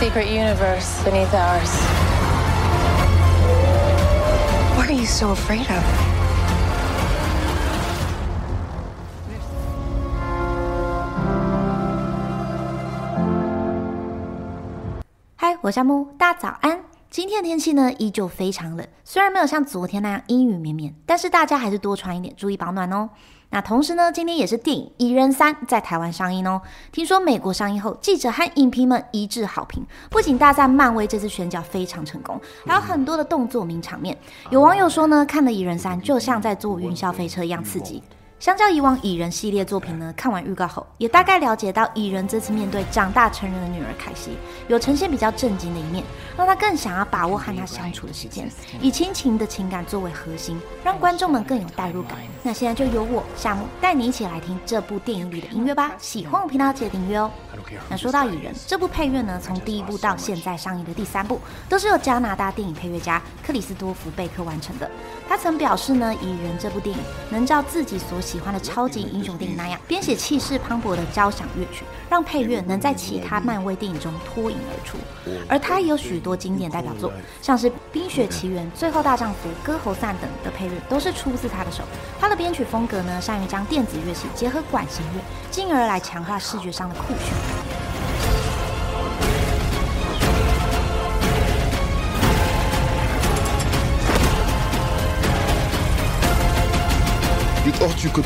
secret universe beneath ours. What are you so afraid of? 嗨，我是木，大家早安。 今天的天气呢，依旧非常冷，虽然没有像昨天那样阴雨绵绵，但是大家还是多穿一点，注意保暖哦。那同时呢，今天也是电影《蚁人三》在台湾上映哦。听说美国上映后，记者和影评们一致好评，不仅大赞漫威这次选角非常成功，还有很多的动作名场面。有网友说呢，看了《蚁人三》就像在坐云霄飞车一样刺激。相较以往蚁人系列作品呢，看完预告后也大概了解到蚁人这次面对长大成人的女儿凯西，有呈现比较震惊的一面，让他更想要把握和她相处的时间，以亲情的情感作为核心，让观众们更有代入感。那现在就由我夏木带你一起来听这部电影里的音乐吧。喜欢我频道记得订阅哦。那说到蚁人这部配乐呢，从第一部到现在上映的第三部，都是由加拿大电影配乐家克里斯多夫贝克完成的。他曾表示呢，蚁人这部电影能照自己所喜欢的超级英雄电影那样，编写气势磅礴的交响乐曲，让配乐能在其他漫威电影中脱颖而出。而他也有许多经典代表作，像是《冰雪奇缘》《最后大丈夫》《歌喉散》等的配乐，都是出自他的手。他的编曲风格呢，善于将电子乐器结合管弦乐，进而来强化视觉上的酷炫。Explique Or tu que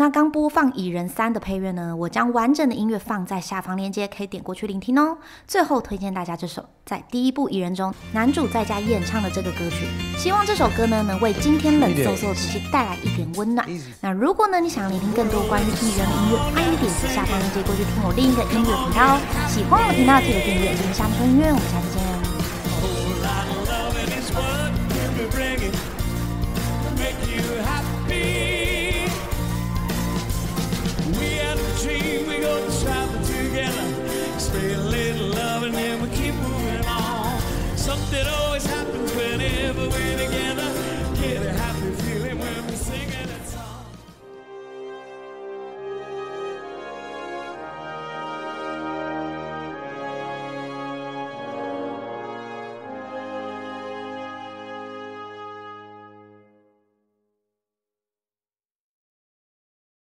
那刚播放《蚁人三》的配乐呢？我将完整的音乐放在下方链接，可以点过去聆听哦。最后推荐大家这首在第一部《蚁人》中男主在家演唱的这个歌曲，希望这首歌呢能为今天冷飕飕的天气带来一点温暖。那如果呢你想聆听更多关于蚁人的音乐，欢迎点击下方链接过去听我另一个音乐频道哦。喜欢我的频道记得订阅，今天下播音乐，我们下次见。together.